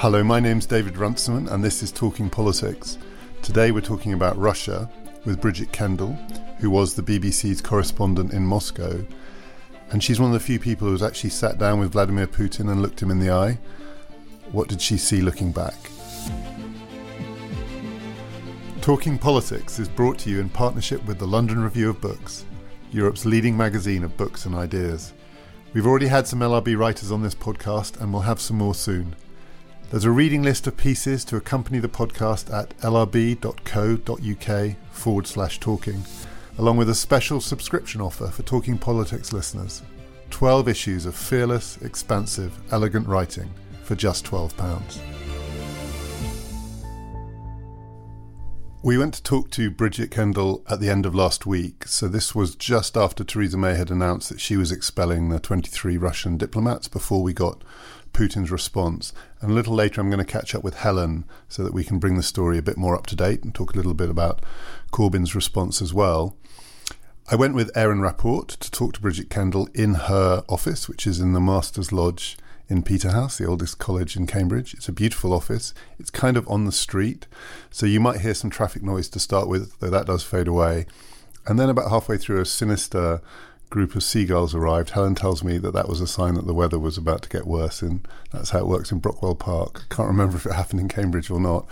Hello, my name's David Runciman, and this is Talking Politics. Today we're talking about Russia with Bridget Kendall, who was the BBC's correspondent in Moscow. And she's one of the few people who's actually sat down with Vladimir Putin and looked him in the eye. What did she see looking back? Talking Politics is brought to you in partnership with the London Review of Books, Europe's leading magazine of books and ideas. We've already had some LRB writers on this podcast, and we'll have some more soon. There's a reading list of pieces to accompany the podcast at lrb.co.uk forward slash talking, along with a special subscription offer for Talking Politics listeners. 12 issues of fearless, expansive, elegant writing for just £12. We went to talk to Bridget Kendall at the end of last week, so this was just after Theresa May had announced that she was expelling the 23 Russian diplomats before we got Putin's response. And a little later, I'm going to catch up with Helen so that we can bring the story a bit more up to date and talk a little bit about Corbyn's response as well. I went with Aaron Rapport to talk to Bridget Kendall in her office, which is in the Master's Lodge in Peterhouse, the oldest college in Cambridge. It's a beautiful office. It's kind of on the street, so you might hear some traffic noise to start with, though that does fade away. And then about halfway through, a sinister group of seagulls arrived. Helen tells me that that was a sign that the weather was about to get worse, and that's how it works in Brockwell Park. Can't remember if it happened in Cambridge or not.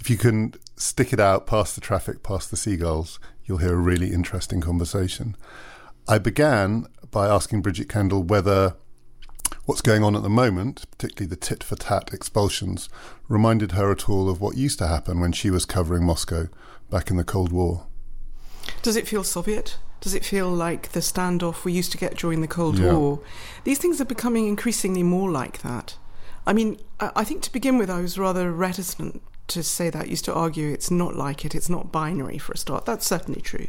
If you can stick it out past the traffic, past the seagulls, you'll hear a really interesting conversation. I began by asking Bridget Kendall whether what's going on at the moment, particularly the tit for tat expulsions, reminded her at all of what used to happen when she was covering Moscow back in the Cold War. Does it feel Soviet? Does it feel like the standoff we used to get during the Cold Yeah. War? These things are becoming increasingly more like that. I mean, I think to begin with, I was rather reticent to say that. I used to argue it's not like it, it's not binary for a start. That's certainly true.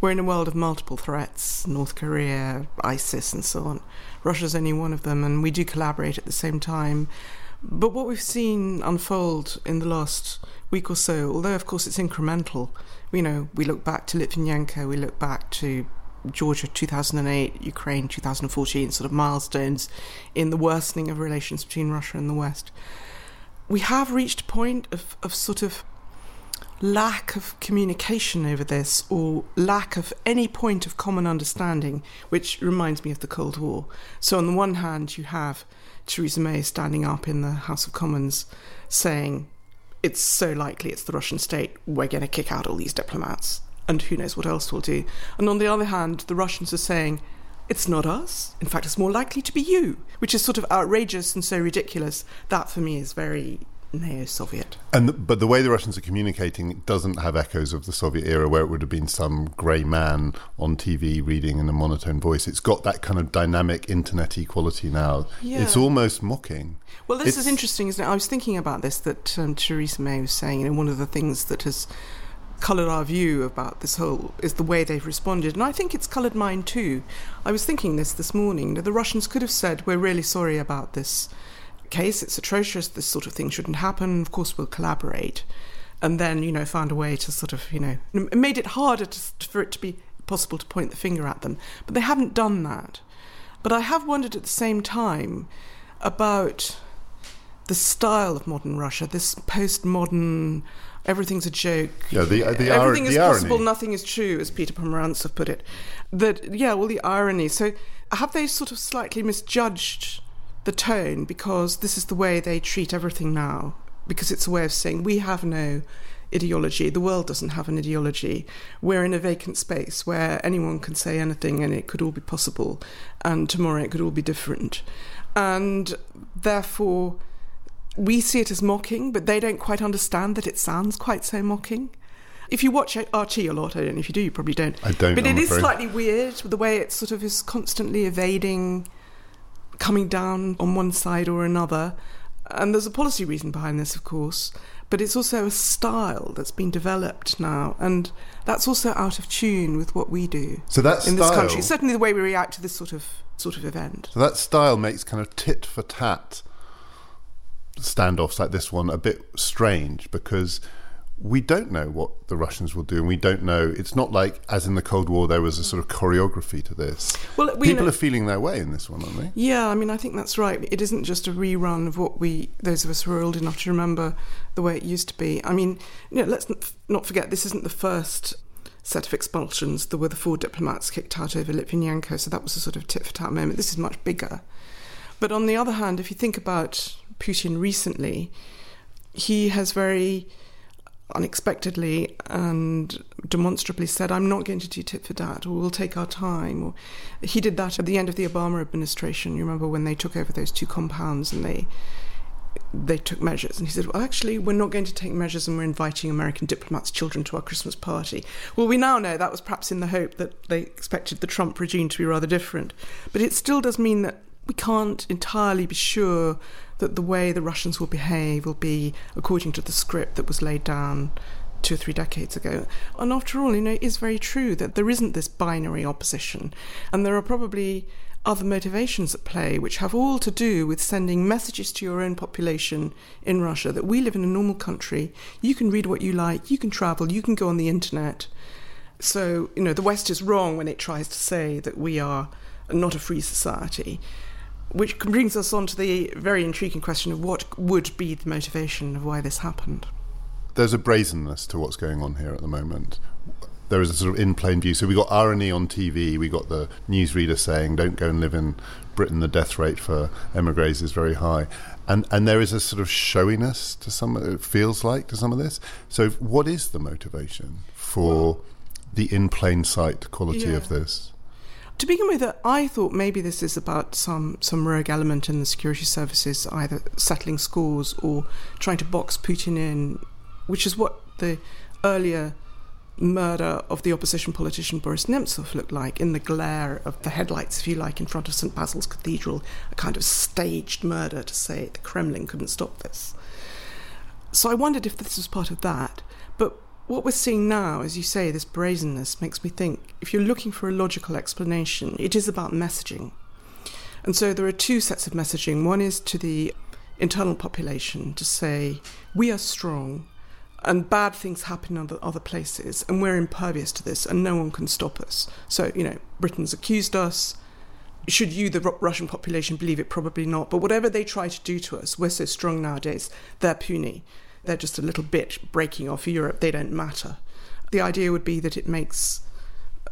We're in a world of multiple threats North Korea, ISIS, and so on. Russia's only one of them, and we do collaborate at the same time. But what we've seen unfold in the last week or so, although of course it's incremental, you know, we look back to Litvinenko, we look back to Georgia 2008, Ukraine 2014, sort of milestones in the worsening of relations between Russia and the West. We have reached a point of, of sort of lack of communication over this or lack of any point of common understanding, which reminds me of the Cold War. So, on the one hand, you have Theresa May standing up in the House of Commons saying, it's so likely it's the Russian state, we're going to kick out all these diplomats, and who knows what else we'll do. And on the other hand, the Russians are saying, it's not us. In fact, it's more likely to be you, which is sort of outrageous and so ridiculous. That for me is very neo Soviet. And the, but the way the Russians are communicating doesn't have echoes of the Soviet era, where it would have been some grey man on TV reading in a monotone voice. It's got that kind of dynamic internet equality now. Yeah. It's almost mocking. Well, this It's- is interesting, isn't it? I was thinking about this that um, Theresa May was saying, and one of the things that has coloured our view about this whole is the way they've responded, and I think it's coloured mine too. I was thinking this this morning that the Russians could have said, "We're really sorry about this case. It's atrocious. This sort of thing shouldn't happen. Of course, we'll collaborate." And then, you know, found a way to sort of, you know, it made it harder to, for it to be possible to point the finger at them. But they haven't done that. But I have wondered at the same time about the style of modern Russia, this postmodern, everything's a joke. Yeah, the- uh, the ir- everything is possible, irony. nothing is true, as Peter Pomerantsev put it. That yeah, well, the irony. So have they sort of slightly misjudged the tone because this is the way they treat everything now? Because it's a way of saying we have no ideology. The world doesn't have an ideology. We're in a vacant space where anyone can say anything and it could all be possible, and tomorrow it could all be different. And therefore, we see it as mocking, but they don't quite understand that it sounds quite so mocking. If you watch RT a lot, I don't know if you do, you probably don't. I don't, But I'm it is afraid. slightly weird the way it sort of is constantly evading coming down on one side or another. And there's a policy reason behind this, of course, but it's also a style that's been developed now, and that's also out of tune with what we do So that in this country. Certainly, the way we react to this sort of sort of event. So that style makes kind of tit for tat standoffs like this one a bit strange because we don't know what the Russians will do, and we don't know. It's not like, as in the Cold War, there was a sort of choreography to this. Well, we people know, are feeling their way in this one, aren't they? Yeah, I mean, I think that's right. It isn't just a rerun of what we, those of us who are old enough to remember the way it used to be. I mean, you know, let's not forget this isn't the first set of expulsions. There were the four diplomats kicked out over Litvinenko, so that was a sort of tit for tat moment. This is much bigger. But on the other hand, if you think about Putin recently, he has very unexpectedly and demonstrably said, I'm not going to do tit for tat, or we'll take our time. Or he did that at the end of the Obama administration. You remember when they took over those two compounds and they they took measures. And he said, Well, actually, we're not going to take measures and we're inviting American diplomats' children to our Christmas party. Well, we now know that was perhaps in the hope that they expected the Trump regime to be rather different. But it still does mean that we can't entirely be sure that the way the Russians will behave will be according to the script that was laid down two or three decades ago. And after all, you know, it is very true that there isn't this binary opposition, and there are probably other motivations at play, which have all to do with sending messages to your own population in Russia that we live in a normal country. You can read what you like, you can travel, you can go on the internet. So, you know, the West is wrong when it tries to say that we are not a free society. Which brings us on to the very intriguing question of what would be the motivation of why this happened. There's a brazenness to what's going on here at the moment. There is a sort of in plain view. So we got irony on TV. We got the newsreader saying, "Don't go and live in Britain. The death rate for emigres is very high," and and there is a sort of showiness to some. It feels like to some of this. So what is the motivation for well, the in plain sight quality yeah. of this? To begin with, uh, I thought maybe this is about some, some rogue element in the security services, either settling scores or trying to box Putin in, which is what the earlier murder of the opposition politician Boris Nemtsov looked like in the glare of the headlights, if you like, in front of St. Basil's Cathedral, a kind of staged murder to say the Kremlin couldn't stop this. So I wondered if this was part of that. But what we're seeing now, as you say, this brazenness makes me think if you're looking for a logical explanation, it is about messaging. And so there are two sets of messaging. One is to the internal population to say, we are strong and bad things happen in other, places and we're impervious to this and no one can stop us. So, you know, Britain's accused us. Should you, the Russian population, believe it? Probably not. But whatever they try to do to us, we're so strong nowadays, they're puny. They're just a little bit breaking off Europe. They don't matter. The idea would be that it makes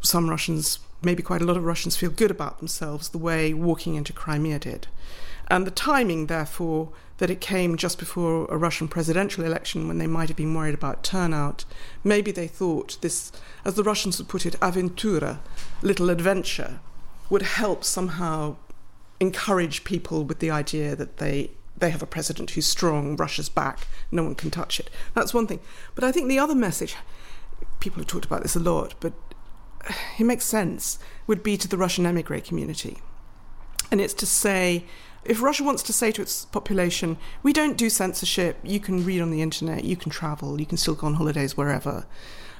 some Russians, maybe quite a lot of Russians, feel good about themselves the way walking into Crimea did. And the timing, therefore, that it came just before a Russian presidential election when they might have been worried about turnout, maybe they thought this, as the Russians would put it, aventura, little adventure, would help somehow encourage people with the idea that they they have a president who's strong, Russia's back, no one can touch it. That's one thing. But I think the other message, people have talked about this a lot, but uh, it makes sense, would be to the Russian emigre community. And it's to say, if Russia wants to say to its population, we don't do censorship, you can read on the internet, you can travel, you can still go on holidays wherever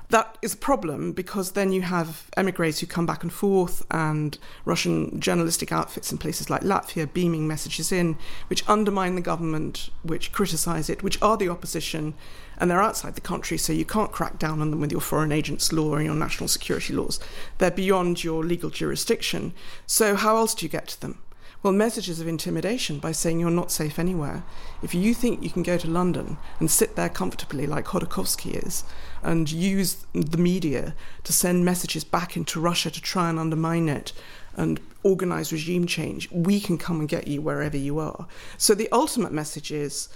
that is a problem because then you have emigres who come back and forth and Russian journalistic outfits in places like Latvia beaming messages in which undermine the government, which criticize it, which are the opposition, and they're outside the country, so you can't crack down on them with your foreign agents law or your national security laws. They're beyond your legal jurisdiction. So how else do you get to them? Well, messages of intimidation by saying you're not safe anywhere. If you think you can go to London and sit there comfortably like Khodorkovsky is, and use the media to send messages back into Russia to try and undermine it and organize regime change, we can come and get you wherever you are. So the ultimate message is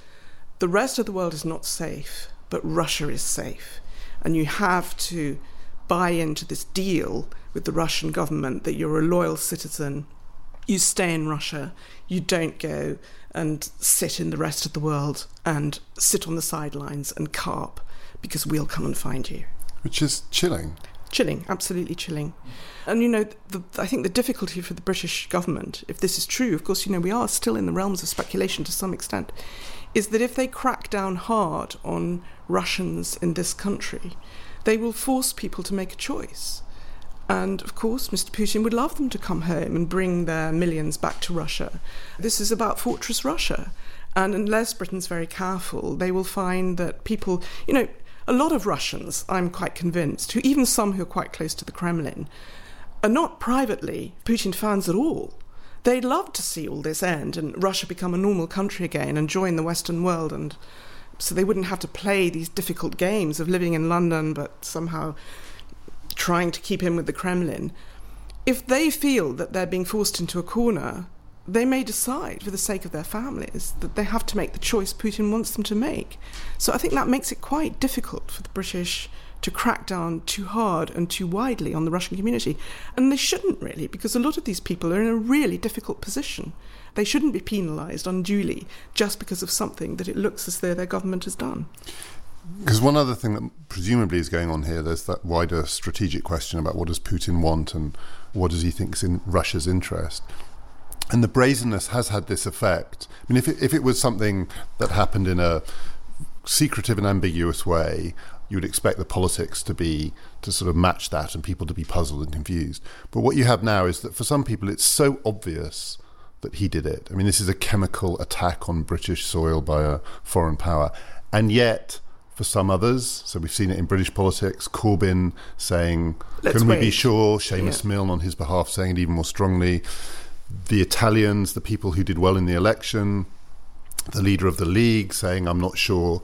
the rest of the world is not safe, but Russia is safe. And you have to buy into this deal with the Russian government that you're a loyal citizen you stay in Russia, you don't go and sit in the rest of the world and sit on the sidelines and carp because we'll come and find you. Which is chilling. Chilling, absolutely chilling. And you know, the, I think the difficulty for the British government, if this is true, of course, you know, we are still in the realms of speculation to some extent, is that if they crack down hard on Russians in this country, they will force people to make a choice. And of course, Mr. Putin would love them to come home and bring their millions back to Russia. This is about Fortress Russia. And unless Britain's very careful, they will find that people, you know, a lot of Russians, I'm quite convinced, who even some who are quite close to the Kremlin, are not privately Putin fans at all. They'd love to see all this end and Russia become a normal country again and join the Western world and so they wouldn't have to play these difficult games of living in London but somehow trying to keep in with the Kremlin. If they feel that they're being forced into a corner, they may decide, for the sake of their families, that they have to make the choice Putin wants them to make. So I think that makes it quite difficult for the British to crack down too hard and too widely on the Russian community. And they shouldn't really, because a lot of these people are in a really difficult position. They shouldn't be penalised unduly just because of something that it looks as though their government has done. Because one other thing that presumably is going on here, there's that wider strategic question about what does Putin want and what does he think is in Russia's interest. And the brazenness has had this effect. I mean, if it, if it was something that happened in a secretive and ambiguous way, you would expect the politics to be to sort of match that and people to be puzzled and confused. But what you have now is that for some people, it's so obvious that he did it. I mean, this is a chemical attack on British soil by a foreign power, and yet for some others. So we've seen it in British politics. Corbyn saying, Let's "Can wait. we be sure?" Seamus Yeah. Milne on his behalf saying it even more strongly. The Italians, the people who did well in the election, the leader of the league saying, "I'm not sure."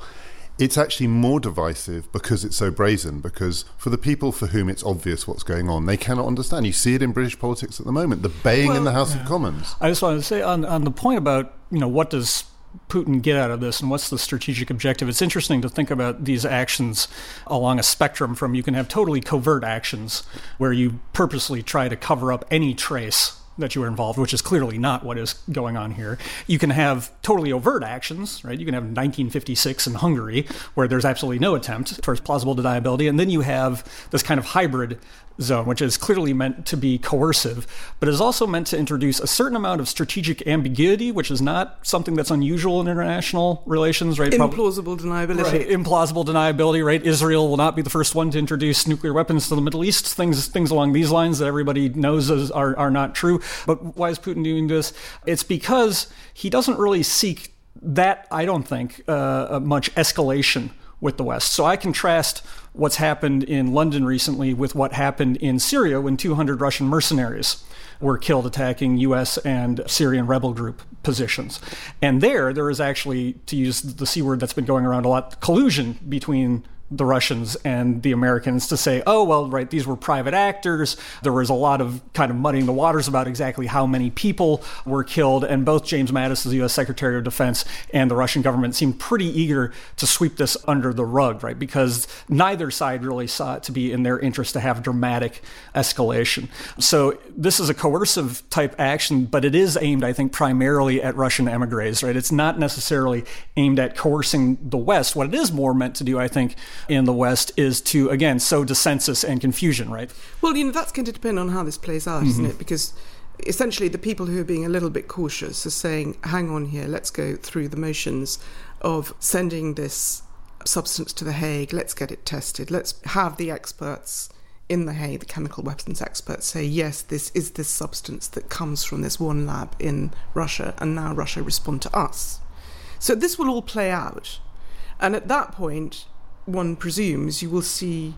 It's actually more divisive because it's so brazen. Because for the people for whom it's obvious what's going on, they cannot understand. You see it in British politics at the moment. The baying in the House of Commons. I just wanted to say on, on the point about, you know, what does Putin get out of this and what's the strategic objective? It's interesting to think about these actions along a spectrum from you can have totally covert actions where you purposely try to cover up any trace that you were involved, which is clearly not what is going on here. You can have totally overt actions, right? You can have 1956 in Hungary, where there's absolutely no attempt towards plausible deniability, and then you have this kind of hybrid zone, which is clearly meant to be coercive, but is also meant to introduce a certain amount of strategic ambiguity, which is not something that's unusual in international relations, right? Implausible deniability. Right, implausible deniability, right? Israel will not be the first one to introduce nuclear weapons to the Middle East. Things, things along these lines that everybody knows is, are, are not true. But why is Putin doing this? It's because he doesn't really seek that. I don't think uh, much escalation with the West. So I contrast what's happened in London recently with what happened in Syria when 200 Russian mercenaries were killed attacking U.S. and Syrian rebel group positions. And there, there is actually, to use the C word that's been going around a lot, collusion between the Russians and the Americans to say, oh, well, right, these were private actors. There was a lot of kind of muddying the waters about exactly how many people were killed. And both James Mattis, the U.S. Secretary of Defense, and the Russian government seemed pretty eager to sweep this under the rug, right? Because neither side really saw it to be in their interest to have dramatic escalation. So this is a coercive type action, but it is aimed, I think, primarily at Russian emigres, right? It's not necessarily aimed at coercing the West. What it is more meant to do, I think, in the West is to, again, sow dissensus and confusion, right? Well, you know, that's going to depend on how this plays out, isn't mm-hmm. it? Because essentially the people who are being a little bit cautious are saying, hang on here, let's go through the motions of sending this substance to The Hague, let's get it tested, let's have the experts in The Hague, the chemical weapons experts, say, yes, this is this substance that comes from this one lab in Russia, and now Russia respond to us. So this will all play out. And at that point, one presumes you will see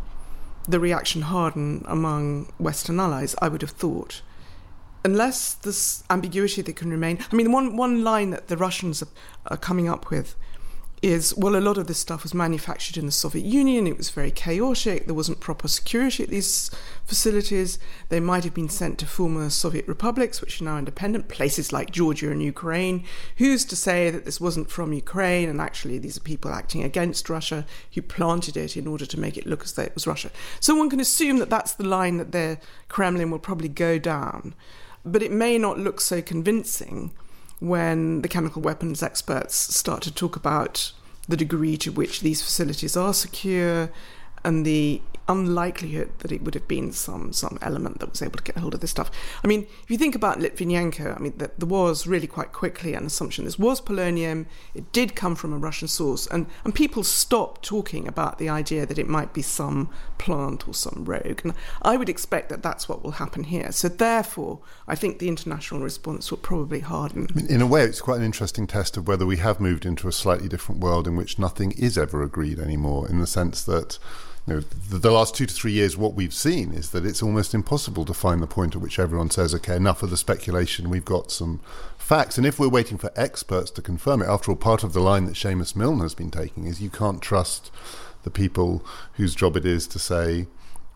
the reaction harden among Western allies, I would have thought. Unless this ambiguity that can remain. I mean, one, one line that the Russians are, are coming up with is well, a lot of this stuff was manufactured in the Soviet Union. It was very chaotic. There wasn't proper security at these facilities. They might have been sent to former Soviet republics, which are now independent, places like Georgia and Ukraine. Who's to say that this wasn't from Ukraine and actually these are people acting against Russia who planted it in order to make it look as though it was Russia? So one can assume that that's the line that the Kremlin will probably go down. But it may not look so convincing when the chemical weapons experts start to talk about the degree to which these facilities are secure and the unlikelihood that it would have been some some element that was able to get hold of this stuff. I mean, if you think about Litvinenko, I mean, there was really quite quickly an assumption this was polonium. It did come from a Russian source, and and people stopped talking about the idea that it might be some plant or some rogue. And I would expect that that's what will happen here. So therefore, I think the international response will probably harden. In a way, it's quite an interesting test of whether we have moved into a slightly different world in which nothing is ever agreed anymore, in the sense that you know, the, the, last two to three years, what we've seen is that it's almost impossible to find the point at which everyone says, okay, enough of the speculation, we've got some facts. And if we're waiting for experts to confirm it, after all, part of the line that Seamus Milne has been taking is you can't trust the people whose job it is to say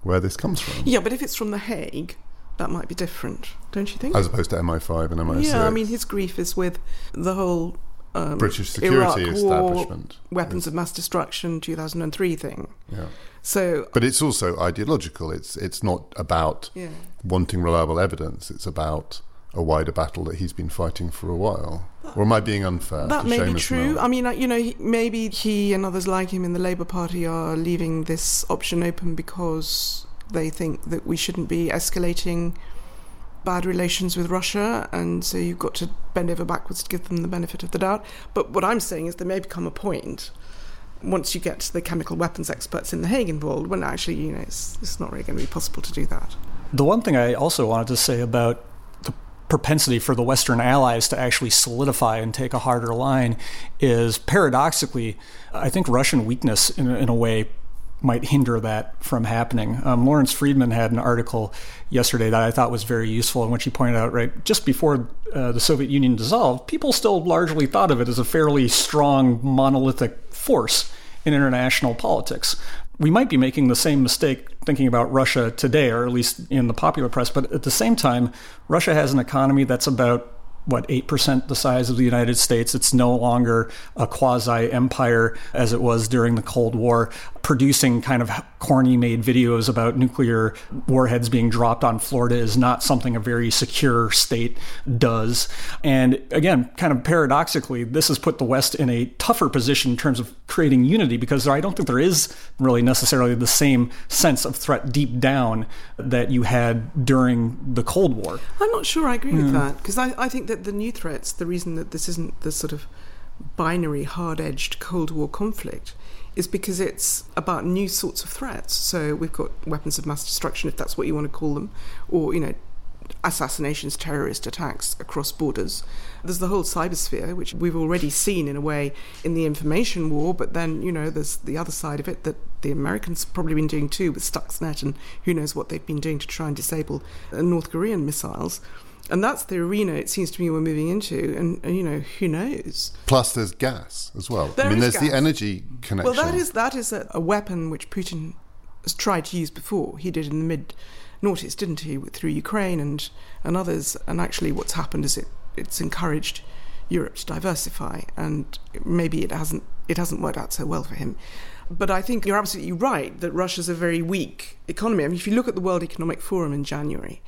where this comes from. Yeah, but if it's from The Hague, that might be different, don't you think? As opposed to MI5 and MI6. Yeah, I mean, his grief is with the whole um, British security Iraq establishment, war, weapons of mass destruction, 2003 thing. Yeah. So, but it's also ideological. It's it's not about yeah. wanting reliable evidence. It's about a wider battle that he's been fighting for a while. Or am I being unfair? That may be true. I mean, you know, maybe he and others like him in the Labour Party are leaving this option open because they think that we shouldn't be escalating bad relations with Russia, and so you've got to bend over backwards to give them the benefit of the doubt. But what I'm saying is there may become a point once you get the chemical weapons experts in The Hague involved when actually, you know, it's, it's not really going to be possible to do that. The one thing I also wanted to say about the propensity for the Western allies to actually solidify and take a harder line is paradoxically, I think Russian weakness in, in a way might hinder that from happening. Um, Lawrence Freedman had an article yesterday that I thought was very useful, in which he pointed out, right, just before uh, the Soviet Union dissolved, people still largely thought of it as a fairly strong monolithic force in international politics. We might be making the same mistake thinking about Russia today, or at least in the popular press, but at the same time, Russia has an economy that's about what, 8% the size of the United States. It's no longer a quasi empire as it was during the Cold War, producing kind of corny made videos about nuclear warheads being dropped on Florida is not something a very secure state does. And again, kind of paradoxically, this has put the West in a tougher position in terms of creating unity because I don't think there is really necessarily the same sense of threat deep down that you had during the Cold War. I'm not sure I agree mm. with that because I, I think that the new threats, the reason that this isn't the sort of binary, hard edged Cold War conflict is because it's about new sorts of threats. So we've got weapons of mass destruction, if that's what you want to call them, or, you know, assassinations, terrorist attacks across borders. There's the whole cybersphere, which we've already seen in a way in the information war, but then, you know, there's the other side of it that the Americans have probably been doing too with Stuxnet and who knows what they've been doing to try and disable North Korean missiles and that's the arena it seems to me we're moving into and, and, you know who knows? Plus there's gas as well. There i mean there's gas. the energy connection well that is that is a, a, weapon which putin has tried to use before. He did in the mid noughties didn't he through ukraine and and others. And actually what's happened is it it's encouraged europe to diversify and maybe it hasn't it hasn't worked out so well for him. But I think you're absolutely right that Russia's a very weak economy. I mean, if you look at the World Economic Forum in January,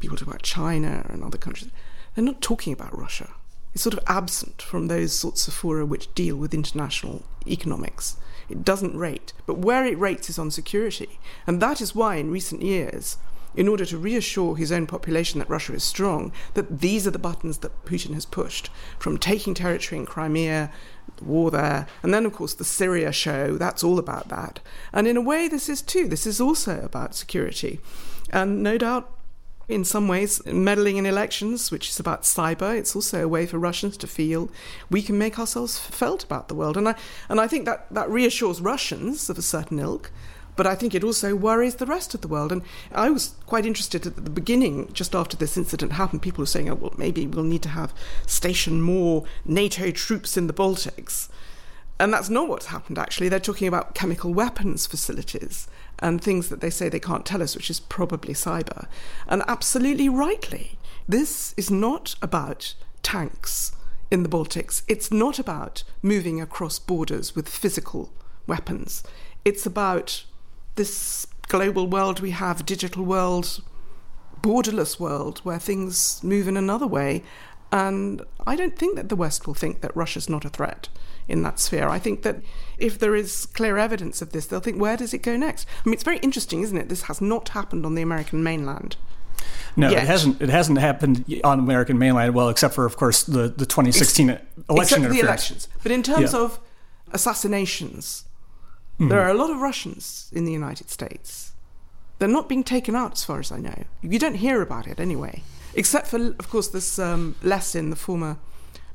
people talk about China and other countries. They're not talking about Russia. It's sort of absent from those sorts of fora which deal with international economics. It doesn't rate. But where it rates is on security. And that is why, in recent years, in order to reassure his own population that Russia is strong, that these are the buttons that Putin has pushed from taking territory in Crimea, the war there, and then, of course, the Syria show, that's all about that. And in a way, this is too. This is also about security. And no doubt in some ways, meddling in elections, which is about cyber. It's also a way for Russians to feel we can make ourselves felt about the world. And I, and I think that, that reassures Russians of a certain ilk, but I think it also worries the rest of the world. And I was quite interested at the beginning, just after this incident happened, people were saying, oh, well, maybe we'll need to have station more NATO troops in the Baltics. And that's not what's happened, actually. They're talking about chemical weapons facilities and things that they say they can't tell us, which is probably cyber. And absolutely rightly. This is not about tanks in the Baltics. It's not about moving across borders with physical weapons. It's about this global world we have, digital world, borderless world, where things move in another way. And I don't think that the West will think that Russia's not a threat in that sphere. I think that if there is clear evidence of this, they'll think, where does it go next? I mean, it's very interesting, isn't it? This has not happened on the American mainland. No, Yet. it hasn't. It hasn't happened on American mainland. Well, except for, of course, the, the 2016 election Except for the elections. But in terms Yeah. of assassinations, Hmm. there are a lot of Russians in the United States. They're not being taken out, as far as I know. You don't hear about it anyway. Except for, of course, this um, Lesin, the former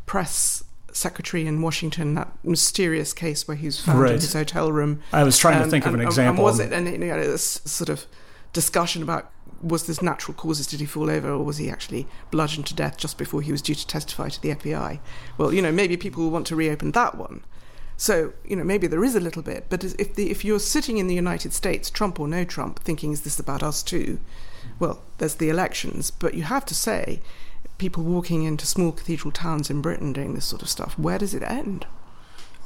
press secretary in Washington, that mysterious case where he was found in his hotel room. I was trying to And- think of an and- example. And was it? And you know, this sort of discussion about was this natural causes? Did he fall over, or was he actually bludgeoned to death just before he was due to testify to the FBI? Well, you know, maybe people will want to reopen that one. So you know, maybe there is a little bit. But if the, if you're sitting in the United States, Trump or no Trump, thinking is this about us too? Well, there's the elections, but you have to say, people walking into small cathedral towns in Britain doing this sort of stuff, where does it end?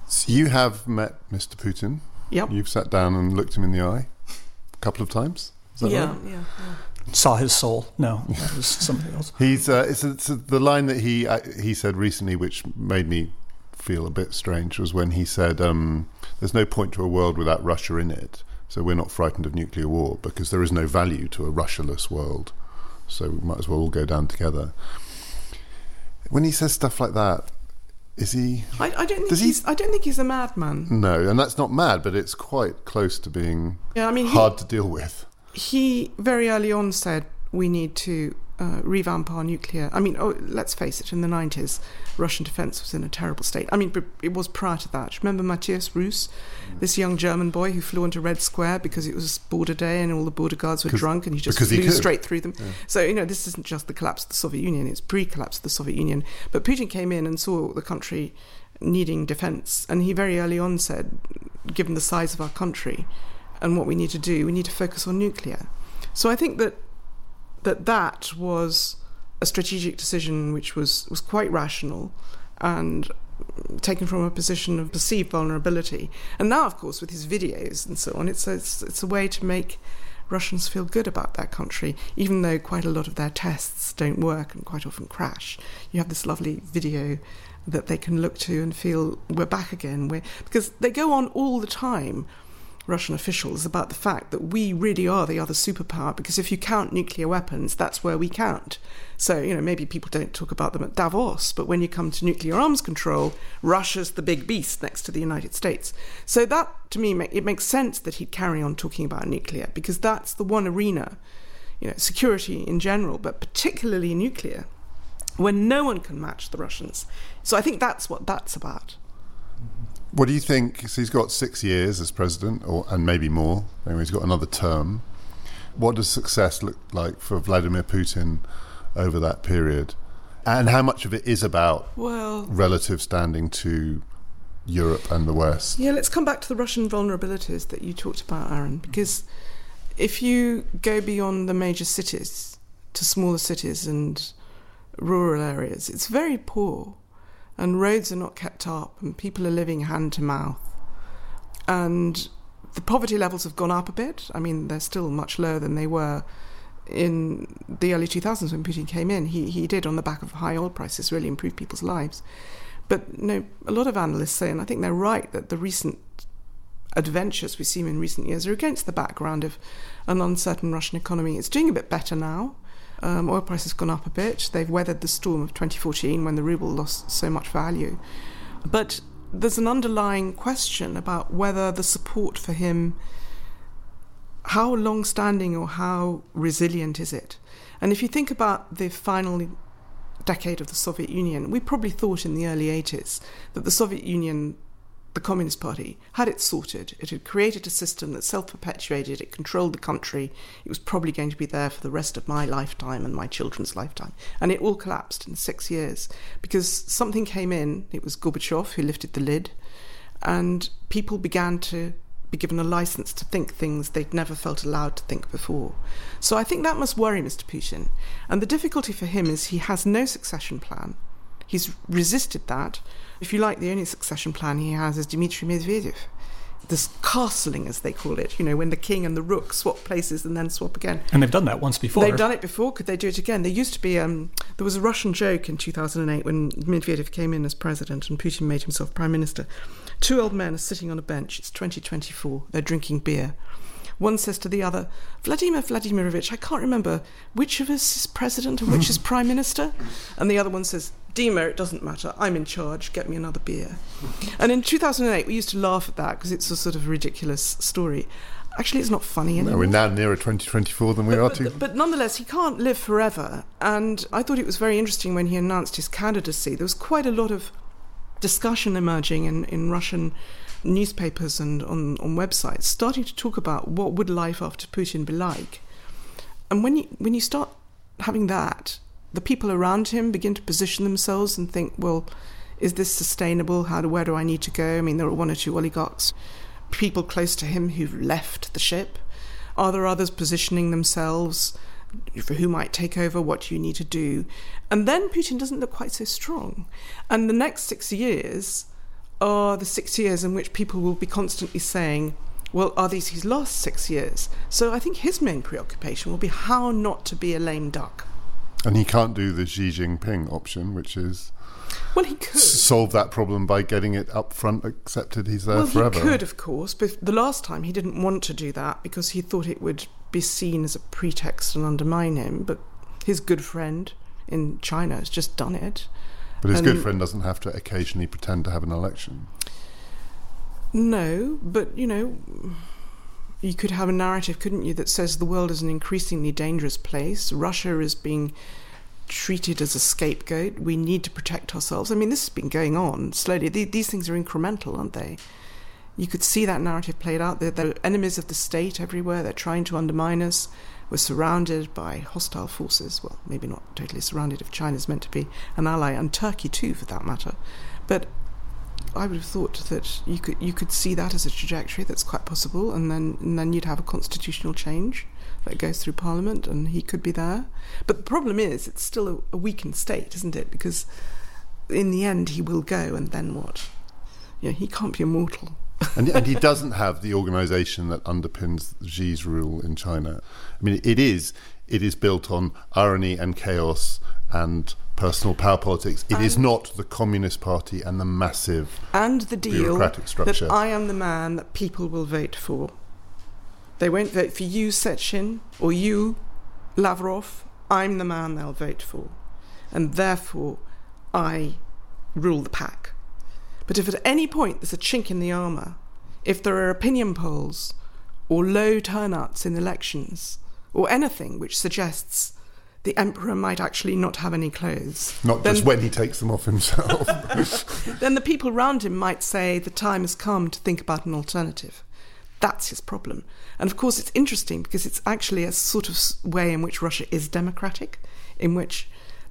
So you have met Mr. Putin. Yep. You've sat down and looked him in the eye a couple of times. Is that yeah, right? yeah, yeah. Saw his soul. No, that was something else. He's uh, it's, it's the line that he uh, he said recently, which made me feel a bit strange, was when he said, um, "There's no point to a world without Russia in it, so we're not frightened of nuclear war because there is no value to a Russialess world, so we might as well all go down together." When he says stuff like that, is he? I, I don't think Does he- he's. I don't think he's a madman. No, and that's not mad, but it's quite close to being Yeah, I mean, he, hard to deal with. he very early on said we need to uh, revamp our nuclear. I mean, oh, let's face it, in the 90s, Russian defense was in a terrible state. I mean, it was prior to that. Remember Mathias Rust, this young German boy who flew into Red Square because it was border day and all the border guards were drunk and he just because he flew straight through them. So, you know, this isn't just the collapse of the Soviet Union, it's pre collapse of the Soviet Union. But Putin came in and saw the country needing defense. And he very early on said, given the size of our country and what we need to do, we need to focus on nuclear. So I think that that that was a strategic decision which was, was quite rational and taken from a position of perceived vulnerability. And now, of course, with his videos and so on, it's a, it's, it's a way to make Russians feel good about their country, even though quite a lot of their tests don't work and quite often crash. You have this lovely video that they can look to and feel we're back again. We're, because they go on all the time Russian officials about the fact that we really are the other superpower because if you count nuclear weapons, that's where we count. So, you know, maybe people don't talk about them at Davos, but when you come to nuclear arms control, Russia's the big beast next to the United States. So that, to me, it makes sense that he'd carry on talking about nuclear because that's the one arena, you know, security in general, but particularly nuclear, where no one can match the Russians. So I think that's what that's about. What do you think? So he's got six years as president, or and maybe more. Anyway, he's got another term. What does success look like for Vladimir Putin over that period? And how much of it is about Well, relative standing to Europe and the West? Yeah, let's come back to the Russian vulnerabilities that you talked about, Aaron, because if you go beyond the major cities to smaller cities and rural areas, it's very poor, and roads are not kept up, and people are living hand to mouth. And the poverty levels have gone up a bit. I mean, they're still much lower than they were in the early 2000s when Putin came in. He, he did, on the back of high oil prices, really improve people's lives. But you know, a lot of analysts say, and I think they're right, that the recent adventures we've seen in recent years are against the background of an uncertain Russian economy. It's doing a bit better now. Um, oil prices gone up a bit. They've weathered the storm of 2014 when the ruble lost so much value. But there's an underlying question about whether the support for him, how long standing or how resilient is it? And if you think about the final decade of the Soviet Union, we probably thought in the early 80s that the Soviet Union, the Communist Party, had it sorted. It had created a system that self perpetuated, it controlled the country, it was probably going to be there for the rest of my lifetime and my children's lifetime. And it all collapsed in six years because something came in, it was Gorbachev who lifted the lid, and people began to be given a license to think things they'd never felt allowed to think before. So I think that must worry Mr. Putin. And the difficulty for him is he has no succession plan. He's resisted that. If you like, the only succession plan he has is Dmitry Medvedev. This castling, as they call it, you know, when the king and the rook swap places and then swap again. And they've done that once before. They've done it before. Could they do it again? There used to be um, there was a Russian joke in 2008 when Medvedev came in as president and Putin made himself prime minister. Two old men are sitting on a bench. It's 2024. They're drinking beer. One says to the other, Vladimir Vladimirovich, I can't remember which of us is president and which is prime minister. And the other one says, Dima, it doesn't matter. I'm in charge. Get me another beer. And in 2008, we used to laugh at that because it's a sort of ridiculous story. Actually, it's not funny anymore. No, we're now nearer 2024 than we but, are but, to. But nonetheless, he can't live forever. And I thought it was very interesting when he announced his candidacy. There was quite a lot of discussion emerging in, in Russian newspapers and on, on websites starting to talk about what would life after Putin be like. And when you when you start having that, the people around him begin to position themselves and think, well, is this sustainable? How do where do I need to go? I mean, there are one or two oligarchs, people close to him who've left the ship. Are there others positioning themselves for who might take over? What do you need to do? And then Putin doesn't look quite so strong. And the next six years are the six years in which people will be constantly saying, well, are these his last six years? So I think his main preoccupation will be how not to be a lame duck. And he can't do the Xi Jinping option, which is well, he could solve that problem by getting it up front accepted he's there well, forever. He could, of course, but the last time he didn't want to do that because he thought it would be seen as a pretext and undermine him. But his good friend in China has just done it. But his and good um, friend doesn't have to occasionally pretend to have an election. No, but you know, you could have a narrative, couldn't you, that says the world is an increasingly dangerous place. Russia is being treated as a scapegoat. We need to protect ourselves. I mean, this has been going on slowly. These things are incremental, aren't they? You could see that narrative played out. They're, they're enemies of the state everywhere. They're trying to undermine us. We're surrounded by hostile forces. Well, maybe not totally surrounded if China's meant to be an ally, and Turkey too, for that matter. But I would have thought that you could you could see that as a trajectory that's quite possible, and then and then you'd have a constitutional change that goes through Parliament, and he could be there. But the problem is, it's still a, a weakened state, isn't it? Because in the end, he will go, and then what? You know, he can't be immortal and, and, he doesn't have the organisation that underpins Xi's rule in China. I mean, it is it is built on irony and chaos and personal power politics. It and is not the Communist Party and the massive and the deal bureaucratic structure. that I am the man that people will vote for. They won't vote for you, Sechin, or you, Lavrov. I'm the man they'll vote for, and therefore, I rule the pack. But if at any point there's a chink in the armour, if there are opinion polls or low turnouts in elections, or anything which suggests the emperor might actually not have any clothes. Not then, just when he takes them off himself. then the people around him might say the time has come to think about an alternative. That's his problem. And of course, it's interesting because it's actually a sort of way in which Russia is democratic, in which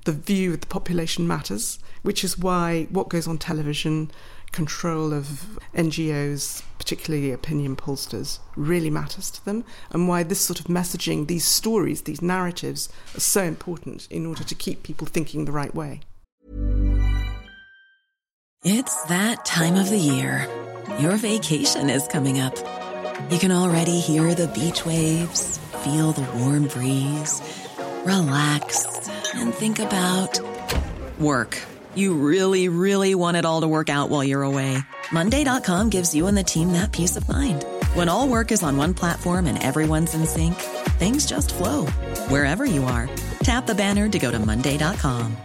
the view of the population matters, which is why what goes on television, control of NGOs, particularly opinion pollsters, really matters to them, and why this sort of messaging, these stories, these narratives are so important in order to keep people thinking the right way. It's that time of the year. Your vacation is coming up. You can already hear the beach waves, feel the warm breeze, relax, and think about work. You really, really want it all to work out while you're away. Monday.com gives you and the team that peace of mind. When all work is on one platform and everyone's in sync, things just flow wherever you are. Tap the banner to go to Monday.com.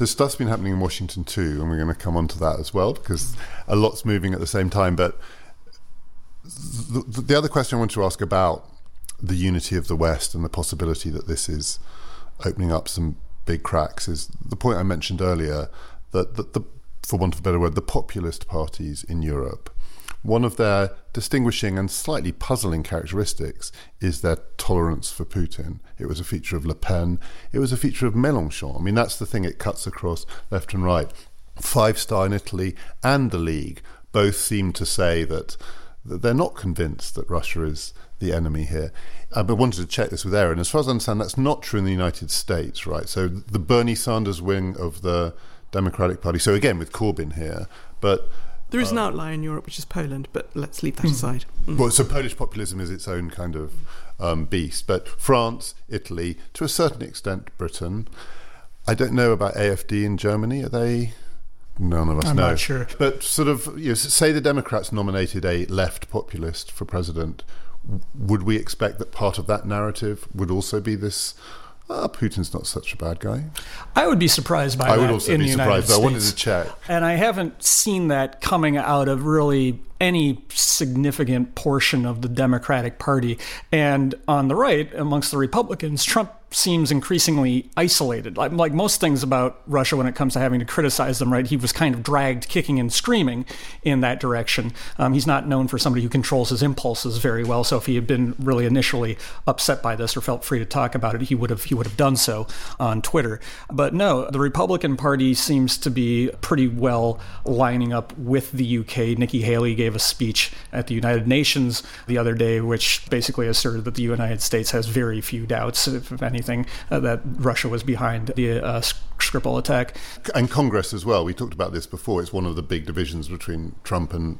So stuff's been happening in Washington too, and we're going to come on to that as well because a lot's moving at the same time. But the, the other question I want to ask about the unity of the West and the possibility that this is opening up some big cracks is the point I mentioned earlier that, that the, for want of a better word, the populist parties in Europe, one of their distinguishing and slightly puzzling characteristics is their tolerance for Putin. It was a feature of Le Pen, it was a feature of Mélenchon. I mean, that's the thing, it cuts across left and right. Five Star in Italy and the League both seem to say that, that they're not convinced that Russia is the enemy here. Uh, but I wanted to check this with Aaron. As far as I understand, that's not true in the United States, right? So the Bernie Sanders wing of the Democratic Party. So again, with Corbyn here, but there is uh, an outlier in Europe, which is Poland, but let's leave that mm. aside. Mm. Well, so Polish populism is its own kind of um, beast, but France, Italy, to a certain extent, Britain, I don't know about AFD in Germany. Are they? None of us I'm know. not sure. But sort of, you know, say the Democrats nominated a left populist for president. Would we expect that part of that narrative would also be this? Ah, Putin's not such a bad guy. I would be surprised by I that would also in be the surprised. but I wanted to check. And I haven't seen that coming out of really any significant portion of the Democratic Party. And on the right, amongst the Republicans, Trump seems increasingly isolated. Like, like most things about Russia when it comes to having to criticize them, right? He was kind of dragged kicking and screaming in that direction. Um, he's not known for somebody who controls his impulses very well. So if he had been really initially upset by this or felt free to talk about it, he would have he would have done so on Twitter. But no, the Republican Party seems to be pretty well lining up with the UK. Nikki Haley gave a speech at the United Nations the other day, which basically asserted that the United States has very few doubts, if anything, uh, that Russia was behind the uh, Skripal attack. And Congress as well. We talked about this before. It's one of the big divisions between Trump and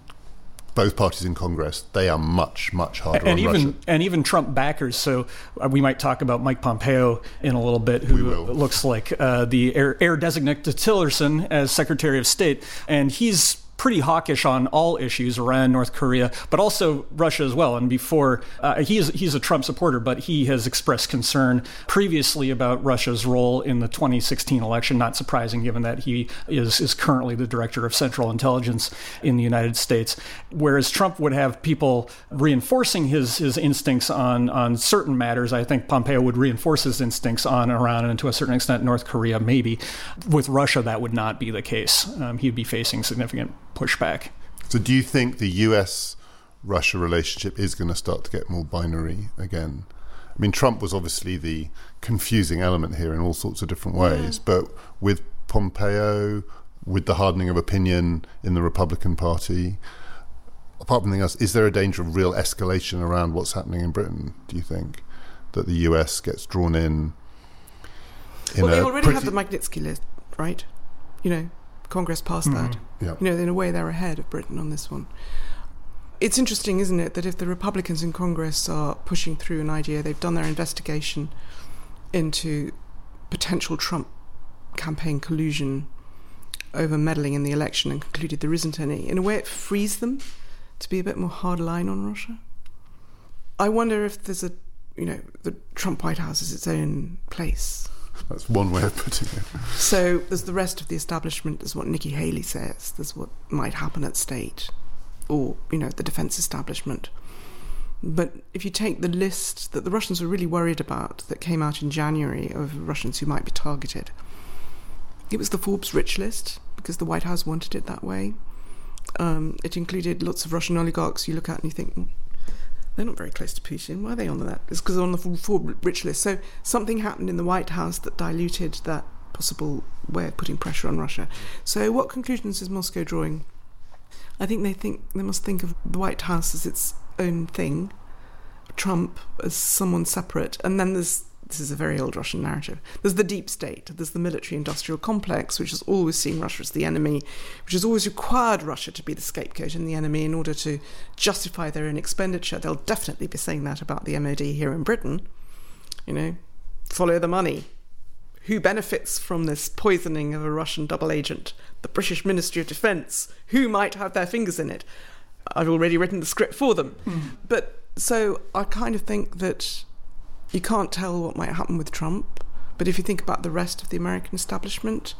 both parties in Congress. They are much, much harder and on even Russia. and even Trump backers. So uh, we might talk about Mike Pompeo in a little bit, who looks like uh, the heir, heir designate to Tillerson as Secretary of State, and he's pretty hawkish on all issues, Iran, North Korea, but also Russia as well. And before uh, he's he's a Trump supporter, but he has expressed concern previously about Russia's role in the 2016 election. Not surprising, given that he is is currently the director of Central Intelligence in the United States. Whereas Trump would have people reinforcing his his instincts on on certain matters, I think Pompeo would reinforce his instincts on Iran and to a certain extent North Korea. Maybe with Russia, that would not be the case. Um, he'd be facing significant pushback. So, do you think the US Russia relationship is going to start to get more binary again? I mean, Trump was obviously the confusing element here in all sorts of different ways, but with Pompeo, with the hardening of opinion in the Republican Party, apart from anything else, is there a danger of real escalation around what's happening in Britain, do you think? That the US gets drawn in? in well, they already pretty- have the Magnitsky list, right? You know, Congress passed hmm. that. Yeah. You know, in a way, they're ahead of Britain on this one. It's interesting, isn't it, that if the Republicans in Congress are pushing through an idea, they've done their investigation into potential Trump campaign collusion over meddling in the election and concluded there isn't any. In a way, it frees them to be a bit more hard line on Russia. I wonder if there's a, you know, the Trump White House is its own place. That's one way of putting it. So there's the rest of the establishment. There's what Nikki Haley says. There's what might happen at state, or you know, the defence establishment. But if you take the list that the Russians were really worried about that came out in January of Russians who might be targeted, it was the Forbes rich list because the White House wanted it that way. Um, it included lots of Russian oligarchs you look at and you think, "Mm, they're not very close to Putin. Why are they on that? It's because they're on the Forbes rich list. So something happened in the White House that diluted that possible way of putting pressure on Russia. So what conclusions is Moscow drawing? I think they think they must think of the White House as its own thing, Trump as someone separate, and then there's this is a very old Russian narrative. There's the deep state, there's the military industrial complex, which has always seen Russia as the enemy, which has always required Russia to be the scapegoat and the enemy in order to justify their own expenditure. They'll definitely be saying that about the MOD here in Britain. You know, follow the money. Who benefits from this poisoning of a Russian double agent? The British Ministry of Defence. Who might have their fingers in it? I've already written the script for them. Hmm. But so I kind of think that you can't tell what might happen with Trump. But if you think about the rest of the American establishment,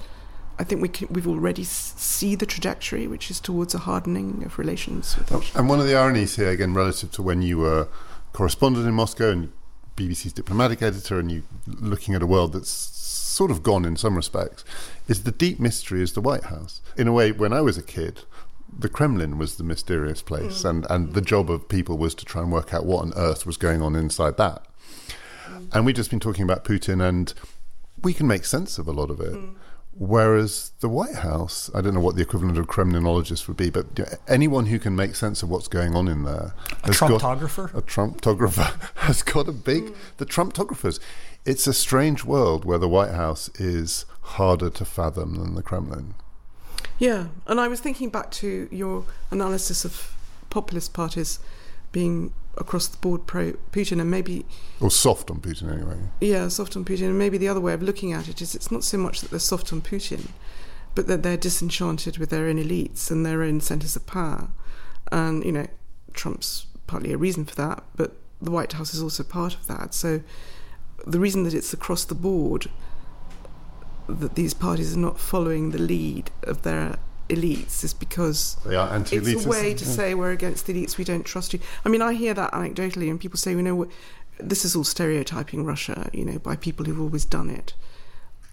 I think we can, we've already see the trajectory, which is towards a hardening of relations with oh, Russia. And one of the ironies here, again, relative to when you were correspondent in Moscow and BBC's diplomatic editor, and you looking at a world that's sort of gone in some respects, is the deep mystery is the White House. In a way, when I was a kid, the Kremlin was the mysterious place, mm. and, and the job of people was to try and work out what on earth was going on inside that. And we've just been talking about Putin, and we can make sense of a lot of it. Mm. Whereas the White House, I don't know what the equivalent of Kremlinologist would be, but anyone who can make sense of what's going on in there, A has got- a Trumptographer has got a big. Mm. The Trumptographers. It's a strange world where the White House is harder to fathom than the Kremlin. Yeah, and I was thinking back to your analysis of populist parties being across the board pro Putin, and maybe or soft on Putin anyway. Yeah, soft on Putin, and maybe the other way of looking at it is it's not so much that they're soft on Putin, but that they're disenchanted with their own elites and their own centres of power, and you know, Trump's partly a reason for that, but the White House is also part of that. So the reason that it's across the board that these parties are not following the lead of their elites is because they are anti-elitist. It's a way to mm-hmm. say we're against the elites. We don't trust you. I mean, I hear that anecdotally, and people say, you know, this is all stereotyping Russia, you know, by people who've always done it.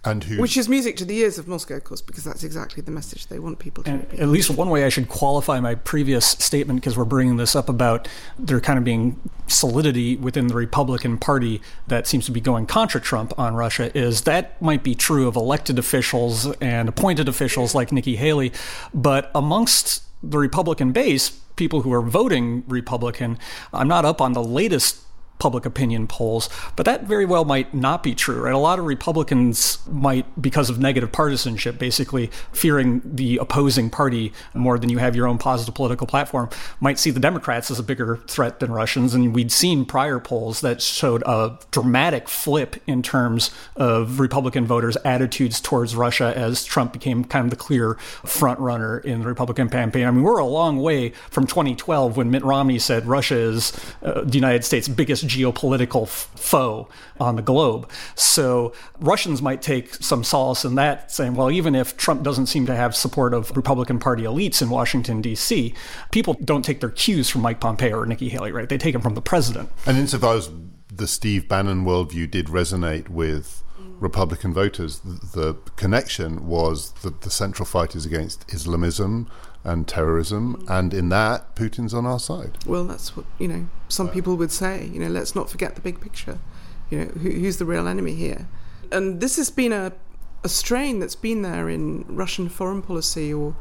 And who, Which is music to the ears of Moscow, of course, because that's exactly the message they want people to. And at least one way I should qualify my previous statement, because we're bringing this up about there kind of being solidity within the Republican Party that seems to be going contra Trump on Russia, is that might be true of elected officials and appointed officials like Nikki Haley, but amongst the Republican base, people who are voting Republican, I'm not up on the latest public opinion polls, but that very well might not be true, right? A lot of Republicans might, because of negative partisanship, basically fearing the opposing party more than you have your own positive political platform, might see the Democrats as a bigger threat than Russians. And we'd seen prior polls that showed a dramatic flip in terms of Republican voters' attitudes towards Russia as Trump became kind of the clear front runner in the Republican campaign. I mean, we're a long way from 2012 when Mitt Romney said Russia is uh, the United States' biggest geopolitical foe on the globe. So Russians might take some solace in that, saying, well, even if Trump doesn't seem to have support of Republican Party elites in Washington, D.C., people don't take their cues from Mike Pompeo or Nikki Haley, right? They take them from the president. And insofar as the Steve Bannon worldview did resonate with Republican voters, the, connection was that the central fight is against Islamism and terrorism, and in that, Putin's on our side. Well, that's what you know. Some people would say, you know, let's not forget the big picture. You know, who, who's the real enemy here? And this has been a a strain that's been there in Russian foreign policy or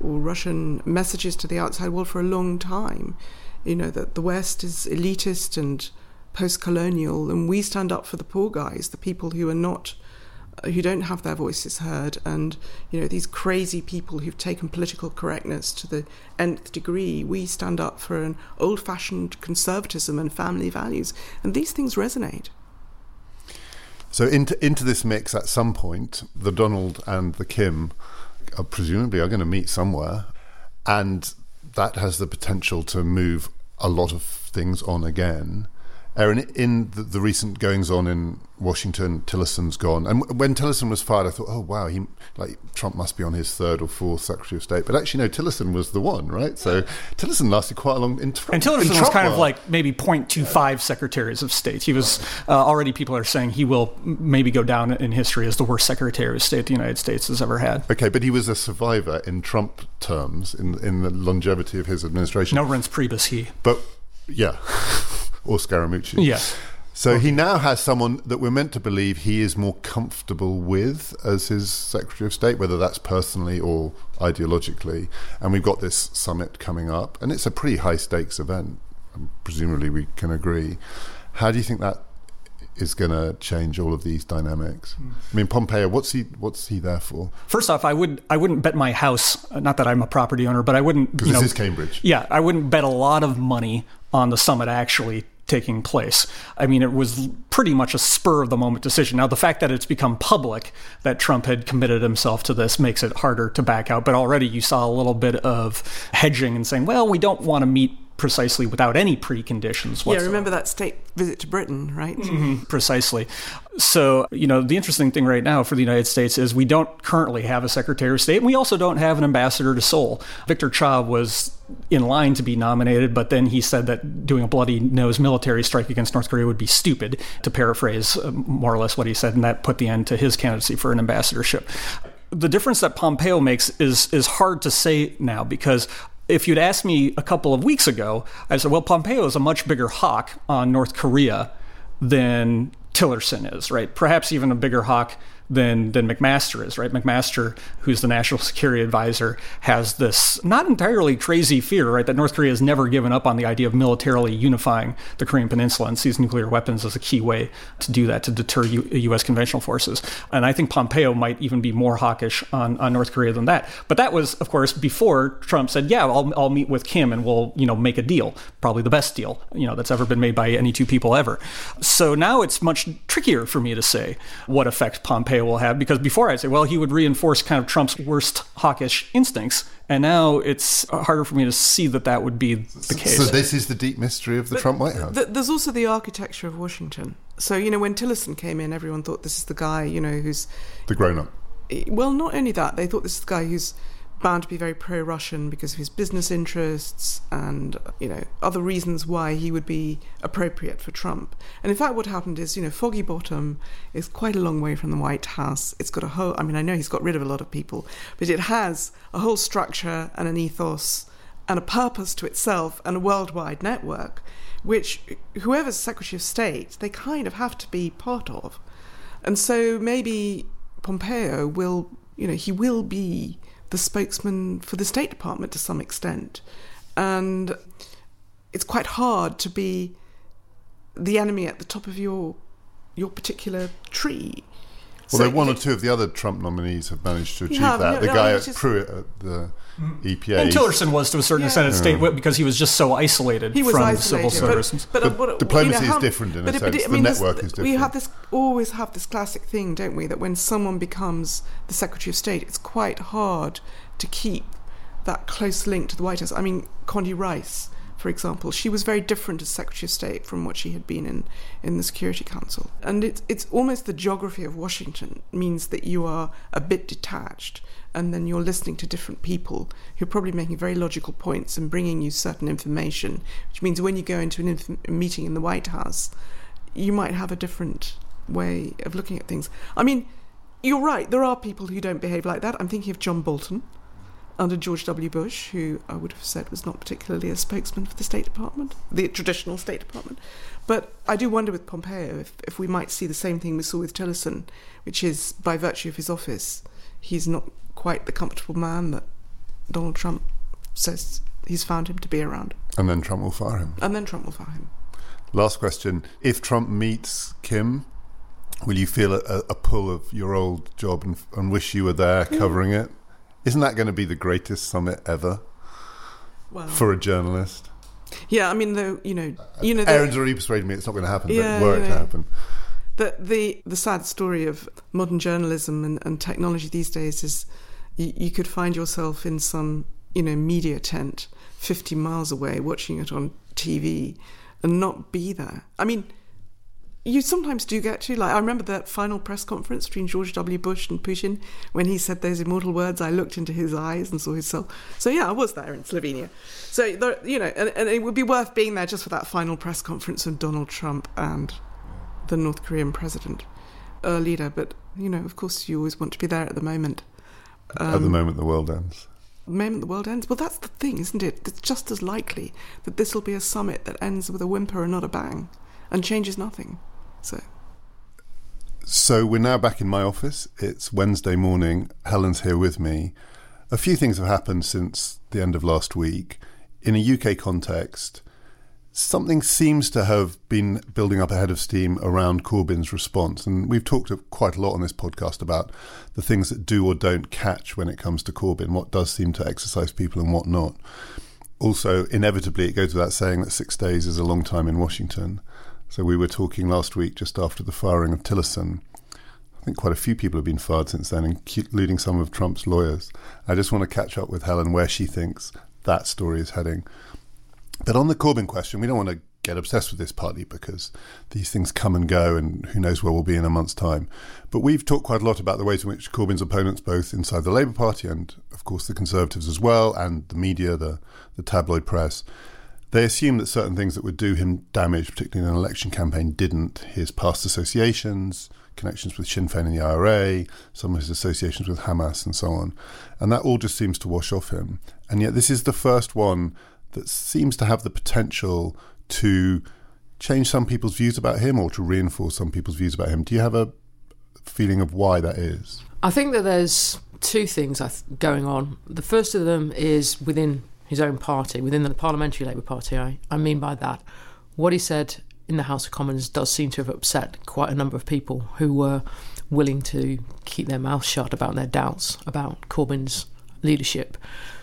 or Russian messages to the outside world for a long time. You know that the West is elitist and post-colonial, and we stand up for the poor guys, the people who are not who don't have their voices heard, and you know these crazy people who've taken political correctness to the nth degree. We stand up for an old-fashioned conservatism and family values, and these things resonate. So into into this mix, at some point, the Donald and the Kim are presumably are going to meet somewhere, and that has the potential to move a lot of things on again. Aaron, in the, the, recent goings on in Washington, Tillerson's gone, and when Tillerson was fired, I thought, oh wow, he like Trump must be on his third or fourth Secretary of State. But actually, no, Tillerson was the one, right? So Tillerson lasted quite a long. In Trump, and Tillerson was kind of like maybe 0.25 secretaries of state. He was uh, already. People are saying he will maybe go down in history as the worst Secretary of State the United States has ever had. Okay, but he was a survivor in Trump terms in in the longevity of his administration. No Reince Priebus, he. But yeah. or Scaramucci. Yeah. So he now has someone that we're meant to believe he is more comfortable with as his Secretary of State, whether that's personally or ideologically. And we've got this summit coming up, and it's a pretty high stakes event. Presumably, we can agree. How do you think that is going to change all of these dynamics. Mm. I mean, Pompeo, what's he what's he there for? First off, I would I wouldn't bet my house. Not that I'm a property owner, but I wouldn't. Because this know, is Cambridge. Yeah, I wouldn't bet a lot of money on the summit actually taking place. I mean, it was pretty much a spur of the moment decision. Now, the fact that it's become public that Trump had committed himself to this makes it harder to back out. But already you saw a little bit of hedging and saying, well, we don't want to meet precisely without any preconditions whatsoever. Yeah, remember that state visit to Britain, right? Mm-hmm, precisely. So, you know, the interesting thing right now for the United States is we don't currently have a Secretary of State, and we also don't have an ambassador to Seoul. Victor Cha was in line to be nominated, but then he said that doing a bloody nose military strike against North Korea would be stupid, to paraphrase uh, more or less what he said, and that put the end to his candidacy for an ambassadorship the difference that Pompeo makes is is hard to say now because if you'd asked me a couple of weeks ago, I said, well, Pompeo is a much bigger hawk on North Korea than Tillerson is, right? Perhaps even a bigger hawk than than McMaster is, right? McMaster, who's the national security advisor, has this not entirely crazy fear, right, that North Korea has never given up on the idea of militarily unifying the Korean Peninsula and sees nuclear weapons as a key way to do that to deter U- U.S. conventional forces. And I think Pompeo might even be more hawkish on, on North Korea than that. But that was, of course, before Trump said, "Yeah, I'll, I'll meet with Kim and we'll you know make a deal, probably the best deal you know that's ever been made by any two people ever." So now it's much trickier for me to say what effect Pompeo will have because before I'd say, well, he would reinforce kind of Trump's worst hawkish instincts, and now it's harder for me to see that that would be the case. So this is the deep mystery of the But Trump White House. th- there's also the architecture of Washington. So you know, when Tillerson came in, everyone thought this is the guy, you know, who's the grown-up. well, not only that, they thought this is the guy who's bound to be very pro-Russian because of his business interests and you know other reasons why he would be appropriate for Trump. And in fact, what happened is, you know, Foggy Bottom is quite a long way from the White House. It's got a whole. I mean, I know he's got rid of a lot of people, but it has a whole structure and an ethos and a purpose to itself and a worldwide network, which whoever's Secretary of State, they kind of have to be part of. And so maybe Pompeo will, you know, he will be the spokesman for the State Department to some extent. And it's quite hard to be the enemy at the top of your your particular tree. Well, So one or two of the other Trump nominees have managed to achieve have, that. no, the no, guy at just- Pruitt at the mm. E EPA. and Tillerson was to a certain Yeah. extent at state because he was just so isolated he was from isolated, civil but, service. but, But what- diplomacy you know, is different in a but but sense. I The mean, this- network is We have this always have this classic thing, don't we? That when someone becomes the Secretary of State, it's quite hard to keep that close link to the White House. I mean, Condi Rice, for example, she was very different as Secretary of State from what she had been in in the Security Council, and it's it's almost the geography of Washington means that you are a bit detached, and then you're listening to different people who are probably making very logical points and bringing you certain information, which means when you go into an inf- a meeting in the White House, you might have a different way of looking at things. I mean, you're right. There are people who don't behave like that. I'm thinking of John Bolton under George W. Bush, who I would have said was not particularly a spokesman for the State Department, the traditional State Department. But I do wonder with Pompeo if, if we might see the same thing we saw with Tillerson, which is by virtue of his office, he's not quite the comfortable man that Donald Trump says he's found him to be around. And then Trump will fire him. And then Trump will fire him. Last question. If Trump meets Kim, will you feel a, a pull of your old job and, and wish you were there covering it? Isn't that going to be the greatest summit ever Well, for a journalist? yeah, I mean, though, you know, you know, Aaron's already persuaded me it's not going to happen, Yeah, but were it to yeah. happen. the the the sad story of modern journalism and, and technology these days is you, you could find yourself in some you know media tent 50 miles away watching it on TV and not be there. I mean, you sometimes do get to like I remember that final press conference between George W. Bush and Putin when he said those immortal words. I looked into his eyes and saw his soul. So yeah, I was there in Slovenia. So there, you know, and, and it would be worth being there just for that final press conference of Donald Trump and the North Korean president, uh, leader. But you know, of course, you always want to be there at the moment. At the moment, the world ends. The moment the world ends. Well, that's the thing, isn't it? It's just as likely that this will be a summit that ends with a whimper and not a bang, and changes nothing. So. So we're now back in my office. It's Wednesday morning. Helen's here with me. A few things have happened since the end of last week. In a UK context, something seems to have been building up ahead of steam around Corbyn's response. And we've talked quite a lot on this podcast about the things that do or don't catch when it comes to Corbyn, what does seem to exercise people and what not. Also, inevitably, it goes without saying that six days is a long time in Washington. So we were talking last week, just after the firing of Tillerson. I think quite a few people have been fired since then, including some of Trump's lawyers. I just want to catch up with Helen where she thinks that story is heading. But on the Corbyn question, we don't want to get obsessed with this partly because these things come and go and who knows where we'll be in a month's time. But we've talked quite a lot about the ways in which Corbyn's opponents, both inside the Labour Party and, of course, the Conservatives as well, and the media, the, the tabloid press, they assume that certain things that would do him damage, particularly in an election campaign, didn't. His past associations, connections with Sinn Féin and the IRA, some of his associations with Hamas, and so on. And that all just seems to wash off him. And yet, this is the first one that seems to have the potential to change some people's views about him or to reinforce some people's views about him. Do you have a feeling of why that is? I think that there's two things going on. The first of them is within his own party, within the Parliamentary Labour Party. I, I mean by that, what he said in the House of Commons does seem to have upset quite a number of people who were willing to keep their mouth shut about their doubts about Corbyn's leadership.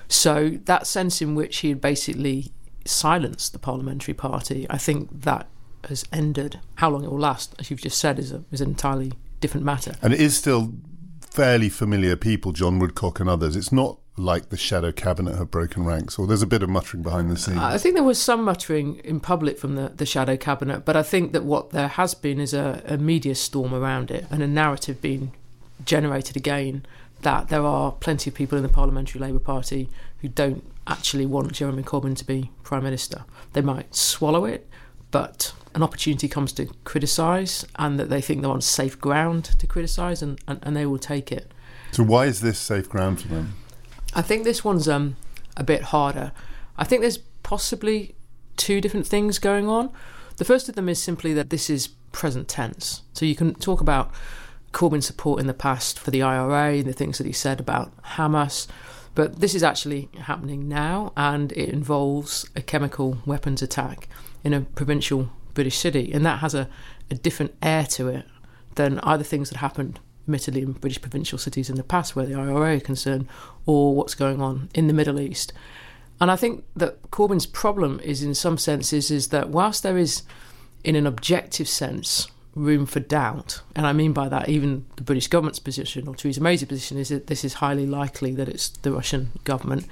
So that sense in which he had basically silenced the parliamentary party, I think that has ended. How long it will last, as you've just said, is a, is an entirely different matter. And it is still fairly familiar people, John Woodcock and others. It's not like the shadow cabinet have broken ranks, or there's a bit of muttering behind the scenes? I think there was some muttering in public from the, the shadow cabinet, but I think that what there has been is a, a media storm around it and a narrative being generated again that there are plenty of people in the Parliamentary Labour Party who don't actually want Jeremy Corbyn to be Prime Minister. They might swallow it, but an opportunity comes to criticise and that they think they're on safe ground to criticise and, and, and they will take it. So, why is this safe ground for them? I think this one's um, a bit harder. I think there's possibly two different things going on. The first of them is simply that this is present tense. So you can talk about Corbyn's support in the past for the IRA, and the things that he said about Hamas, but this is actually happening now and it involves a chemical weapons attack in a provincial British city, and that has a, a different air to it than either things that happened admittedly in British provincial cities in the past where the IRA are concerned, or what's going on in the Middle East. And I think that Corbyn's problem is, in some senses, is that whilst there is, in an objective sense, room for doubt, and I mean by that even the British government's position or Theresa May's position is that this is highly likely that it's the Russian government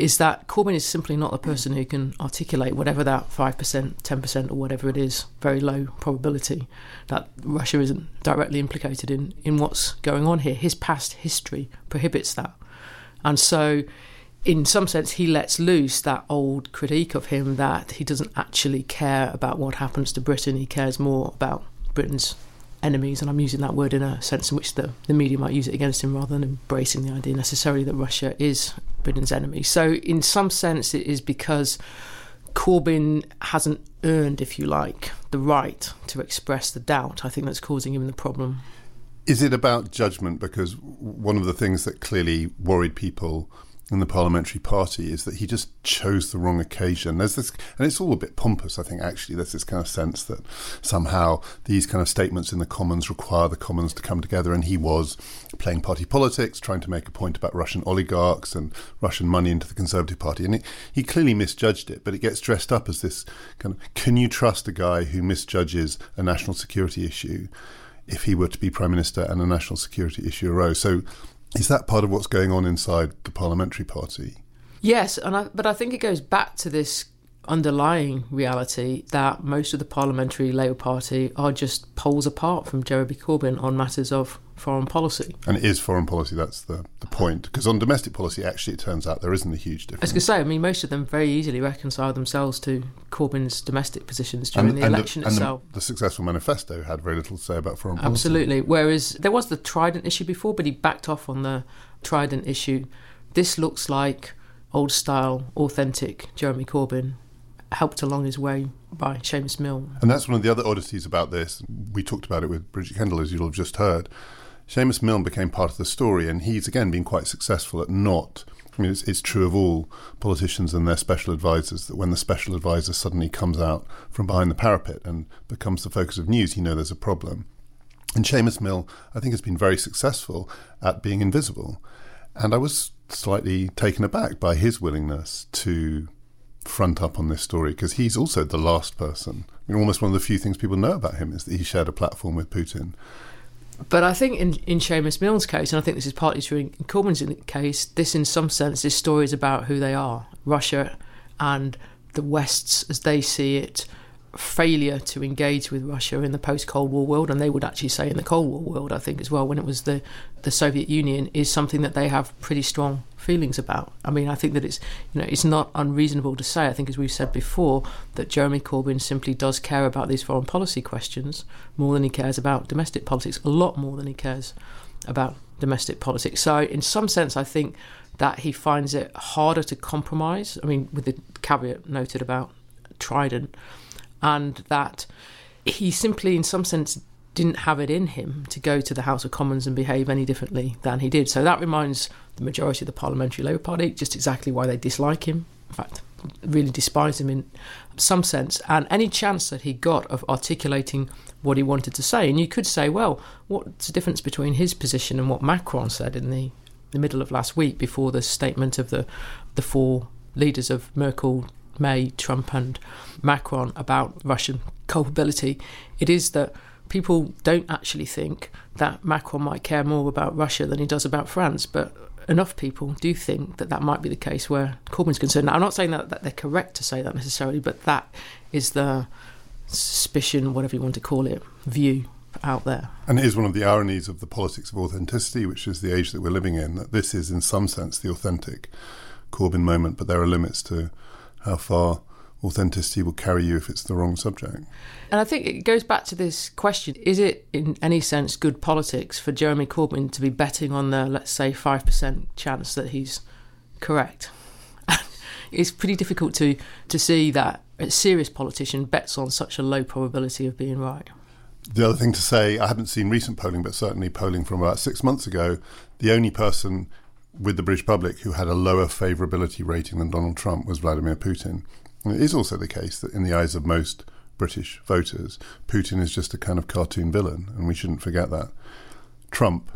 is that Corbyn is simply not the person who can articulate whatever that 5%, 10%, or whatever it is, very low probability that Russia isn't directly implicated in, in what's going on here. His past history prohibits that. And so, in some sense, he lets loose that old critique of him that he doesn't actually care about what happens to Britain, he cares more about Britain's enemies, and I'm using that word in a sense in which the, the media might use it against him rather than embracing the idea necessarily that Russia is Britain's enemy. So, in some sense, it is because Corbyn hasn't earned, if you like, the right to express the doubt. I think that's causing him the problem. Is it about judgment? Because one of the things that clearly worried people in the parliamentary party is that he just chose the wrong occasion. There's this, and it's all a bit pompous, I think, actually. There's this kind of sense that somehow these kind of statements in the Commons require the Commons to come together, and he was playing party politics, trying to make a point about Russian oligarchs and Russian money into the Conservative Party. And he clearly misjudged it, but it gets dressed up as this kind of can you trust a guy who misjudges a national security issue? if he were to be prime minister and a national security issue arose. So is that part of what's going on inside the parliamentary party? Yes, and I, but I think it goes back to this underlying reality that most of the parliamentary Labour Party are just poles apart from Jeremy Corbyn on matters of foreign policy. And it is foreign policy, that's the, the point. Because on domestic policy, actually, it turns out there isn't a huge difference. As I was going to say, I mean, most of them very easily reconcile themselves to Corbyn's domestic positions during and, the and election the, itself. The, the, successful manifesto had very little to say about foreign policy. Absolutely. Whereas there was the Trident issue before, but he backed off on the Trident issue. This looks like old style, authentic Jeremy Corbyn helped along his way by Seamus Milne. And that's one of the other oddities about this. We talked about it with Bridget Kendall, as you'll have just heard. Seamus Milne became part of the story, and he's again been quite successful at not. I mean, it's, it's true of all politicians and their special advisors that when the special advisor suddenly comes out from behind the parapet and becomes the focus of news, you know there's a problem. And Seamus Milne, I think, has been very successful at being invisible. And I was slightly taken aback by his willingness to front up on this story because he's also the last person. I mean, almost one of the few things people know about him is that he shared a platform with Putin. But I think in, in Seamus Milne's case, and I think this is partly true in Corbyn's case, this in some sense, is about who they are. Russia and the West's, as they see it, failure to engage with Russia in the post Cold War world, and they would actually say in the Cold War world, I think as well, when it was the, the Soviet Union, is something that they have pretty strong feelings about. I mean, I think that it's you know it's not unreasonable to say. I think as we've said before that Jeremy Corbyn simply does care about these foreign policy questions more than he cares about domestic politics, a lot more than he cares about domestic politics. So in some sense, I think that he finds it harder to compromise. I mean, with the caveat noted about Trident and that he simply, in some sense, didn't have it in him to go to the House of Commons and behave any differently than he did. So that reminds the majority of the Parliamentary Labour Party just exactly why they dislike him. In fact, really despise him in some sense. And any chance that he got of articulating what he wanted to say, and you could say, well, what's the difference between his position and what Macron said in the, the middle of last week before the statement of the the four leaders of Merkel, May, Trump, and Macron about Russian culpability? It is that people don't actually think that Macron might care more about Russia than he does about France, but enough people do think that that might be the case where Corbyn's concerned. Now, I'm not saying that, that they're correct to say that necessarily, but that is the suspicion, whatever you want to call it, view out there. And it is one of the ironies of the politics of authenticity, which is the age that we're living in, that this is, in some sense, the authentic Corbyn moment, but there are limits to how far authenticity will carry you if it's the wrong subject. And I think it goes back to this question is it, in any sense, good politics for Jeremy Corbyn to be betting on the, let's say, 5% chance that he's correct? it's pretty difficult to, to see that a serious politician bets on such a low probability of being right. The other thing to say, I haven't seen recent polling, but certainly polling from about six months ago, the only person with the British public who had a lower favourability rating than Donald Trump was Vladimir Putin. And it is also the case that, in the eyes of most British voters, Putin is just a kind of cartoon villain, and we shouldn't forget that. Trump,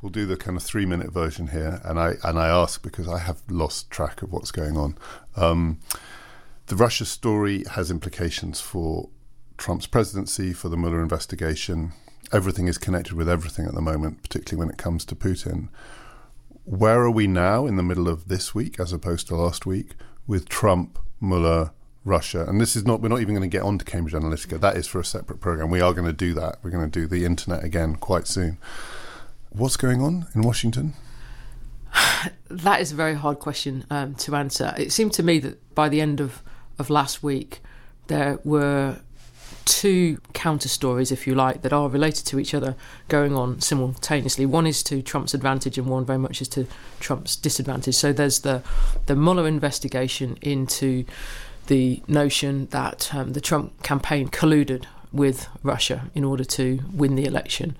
we'll do the kind of three minute version here, and I and I ask because I have lost track of what's going on. Um, the Russia story has implications for Trump's presidency, for the Mueller investigation. Everything is connected with everything at the moment, particularly when it comes to Putin. Where are we now in the middle of this week as opposed to last week with Trump Mueller, Russia. And this is not, we're not even going to get on to Cambridge Analytica. That is for a separate program. We are going to do that. We're going to do the internet again quite soon. What's going on in Washington? That is a very hard question um, to answer. It seemed to me that by the end of, of last week, there were two counter stories, if you like, that are related to each other going on simultaneously. One is to Trump's advantage, and one very much is to Trump's disadvantage. So there's the the Mueller investigation into the notion that um, the Trump campaign colluded with Russia in order to win the election,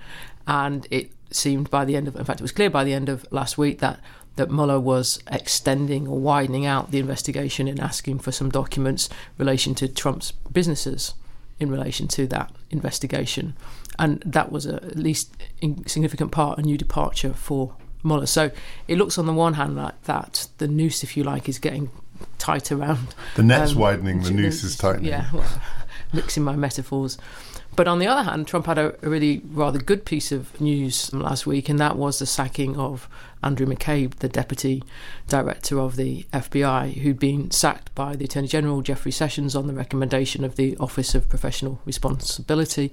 and it seemed by the end of, in fact, it was clear by the end of last week that that Mueller was extending or widening out the investigation and asking for some documents relation to Trump's businesses in relation to that investigation. And that was a, at least in significant part a new departure for Mueller. So it looks on the one hand like that the noose, if you like, is getting tight around. The net's um, widening, the noose is tightening. Yeah, well, mixing my metaphors. But on the other hand, Trump had a, really rather good piece of news last week, and that was the sacking of Andrew McCabe, the deputy director of the FBI, who'd been sacked by the Attorney General Jeffrey Sessions on the recommendation of the Office of Professional Responsibility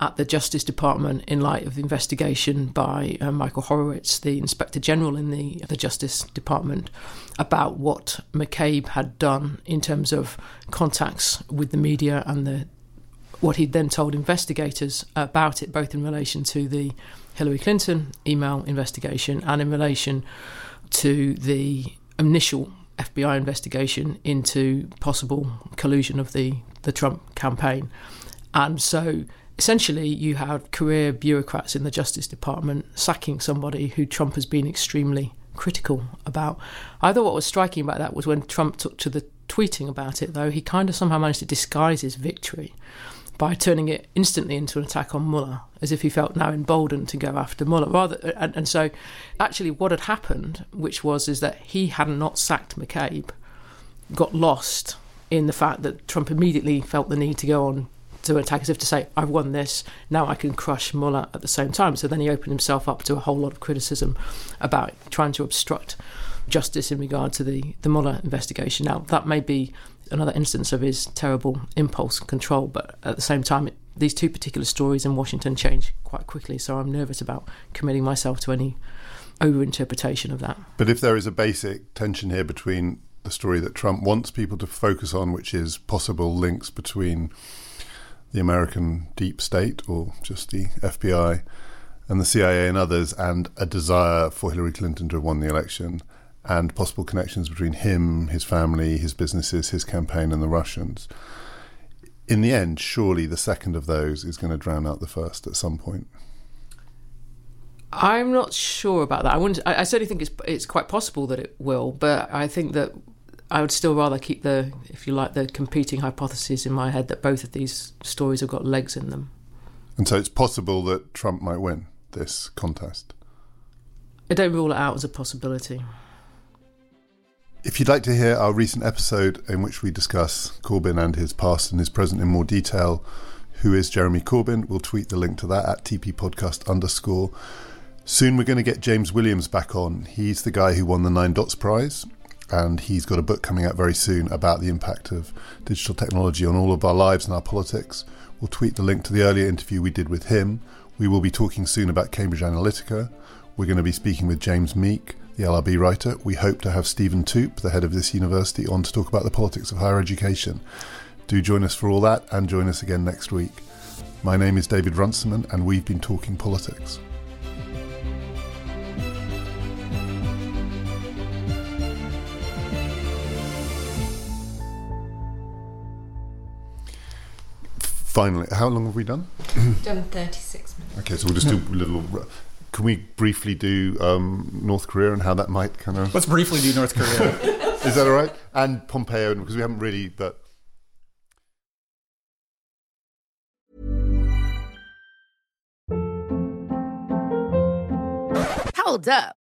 at the Justice Department in light of the investigation by uh, Michael Horowitz, the Inspector General in the, the Justice Department, about what McCabe had done in terms of contacts with the media and the what he'd then told investigators about it, both in relation to the Hillary Clinton email investigation and in relation to the initial FBI investigation into possible collusion of the, the Trump campaign. And so essentially, you had career bureaucrats in the Justice Department sacking somebody who Trump has been extremely critical about. I thought what was striking about that was when Trump took to the tweeting about it, though, he kind of somehow managed to disguise his victory by turning it instantly into an attack on Mueller, as if he felt now emboldened to go after Mueller. Rather, and, and so, actually, what had happened, which was, is that he had not sacked McCabe, got lost in the fact that Trump immediately felt the need to go on to attack, as if to say, "I've won this. Now I can crush Mueller." At the same time, so then he opened himself up to a whole lot of criticism about trying to obstruct justice in regard to the the Mueller investigation. Now that may be another instance of his terrible impulse control. But at the same time, it, these two particular stories in Washington change quite quickly, so I'm nervous about committing myself to any overinterpretation of that. But if there is a basic tension here between the story that Trump wants people to focus on, which is possible links between the American deep state or just the FBI and the CIA and others, and a desire for Hillary Clinton to have won the election and possible connections between him, his family, his businesses, his campaign, and the Russians. in the end, surely the second of those is going to drown out the first at some point. I'm not sure about that. I wouldn't. I, I certainly think it's it's quite possible that it will, but I think that I would still rather keep the, if you like, the competing hypotheses in my head that both of these stories have got legs in them. And so it's possible that Trump might win this contest. I don't rule it out as a possibility. If you'd like to hear our recent episode in which we discuss Corbyn and his past and his present in more detail, who is Jeremy Corbyn, we'll tweet the link to that at TP podcast underscore. Soon we're going to get James Williams back on. He's the guy who won the Nine Dots Prize, and he's got a book coming out very soon about the impact of digital technology on all of our lives and our politics. We'll tweet the link to the earlier interview we did with him. We will be talking soon about Cambridge Analytica. We're going to be speaking with James Meek, the LRB writer. We hope to have Stephen Toope, the head of this university, on to talk about the politics of higher education. Do join us for all that and join us again next week. My name is David Runciman, and we've been talking politics. Finally, how long have we done? Done 36 minutes. Okay, so we'll just do a little. Can we briefly do um, North Korea and how that might kind of. Let's briefly do North Korea. Is that all right? And Pompeo, because we haven't really. But Hold up.